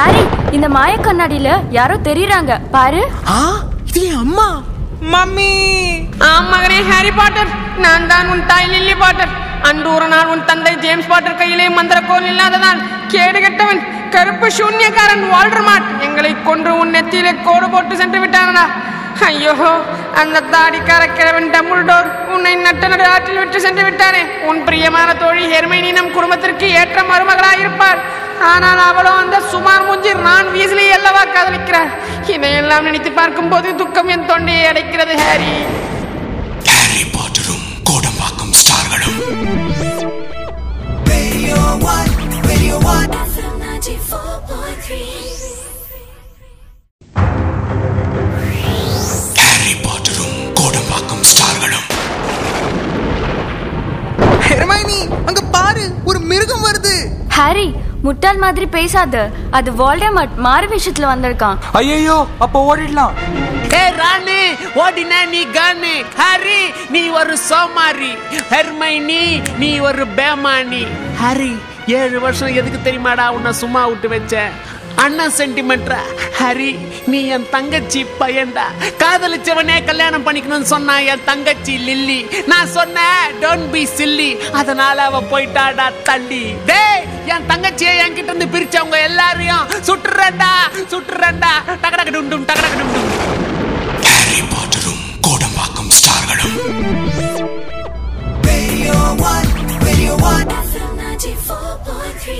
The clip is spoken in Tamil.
ஹாரி இந்த மாய கண்ணாடியில யாரோ தெரியறாங்க. பாரு. ஆ இது என் அம்மா. மம்மி. ஆம் மகனே ஹாரி பாட்டர். நான் தான் உன் தாய் லில்லி பாட்டர். அன்று ஒரு நாள் உன் தந்தை ஜேம்ஸ் பாட்டர் கையிலே மந்திரக்கோல் இல்லாததால் கேடு கெட்டவன் கருப்பு சூன்யக்காரன் வால்டர்மாட் எங்களை கொன்று உன் நெத்தியிலே கோடு போட்டு சென்று விட்டானடா. ஐயோ அந்த தாடிக்கார கிழவன் டம்புல்டோர் உன்னை நட்ட நடு ஆற்றில் விட்டு சென்று விட்டானே. உன் பிரியமான தோழி ஹெர்மைனி நம் குடும்பத்திற்கு ஏற்ற மருமகளாயிருப்பாள் ஆனால் அவளோ அந்த சுமார் மூஞ்சி நான் வீசிலே அல்லவா காதலிக்கிறாள் இதையெல்லாம் நினைத்து பார்க்கும் போது துக்கம் என் தொண்டையை அடைக்கிறது ஹாரி. ஹாரி பாட்டரும் ஹாரி முட்டாள் மாதிரி பேசாத. அது வால்டமட் மாறு விஷயத்துல வந்திருக்கான். ஐயோ அப்ப ஓடிடலாம். ஏ ராணி ஓடின நீ கானு. ஹரி நீ ஒரு சோமாரி. ஹெர்மைனி நீ ஒரு பேமானி. ஹரி ஏழு வருஷம் எதுக்கு தெரியுமாடா உன்னை சும்மா விட்டு வச்சேன் அண்ணன் சென்டிமெண்ட்ரா ஹரி நீ என் தங்கச்சி பையன்டா. காதலிச்சவனே கல்யாணம் பண்ணிக்கணும்னு சொன்னா என் தங்கச்சி லில்லி. நான் சொன்னேன் டோன்ட் பி சில்லி அதனால அவ போயிட்டாடா தள்ளி. டேய் என் தங்கச்சியை என்கிட்ட இருந்து பிரிச்சவங்க எல்லாரையும் சுட்டுறேன்டா சுட்டுறேன்டா. டகடக டும் டும் டகடக டும் டும். ஹாரி பாட்டரும் கோடம்பாக்கம் ஸ்டார்களும். Radio 1, Radio 1. FM 94.3.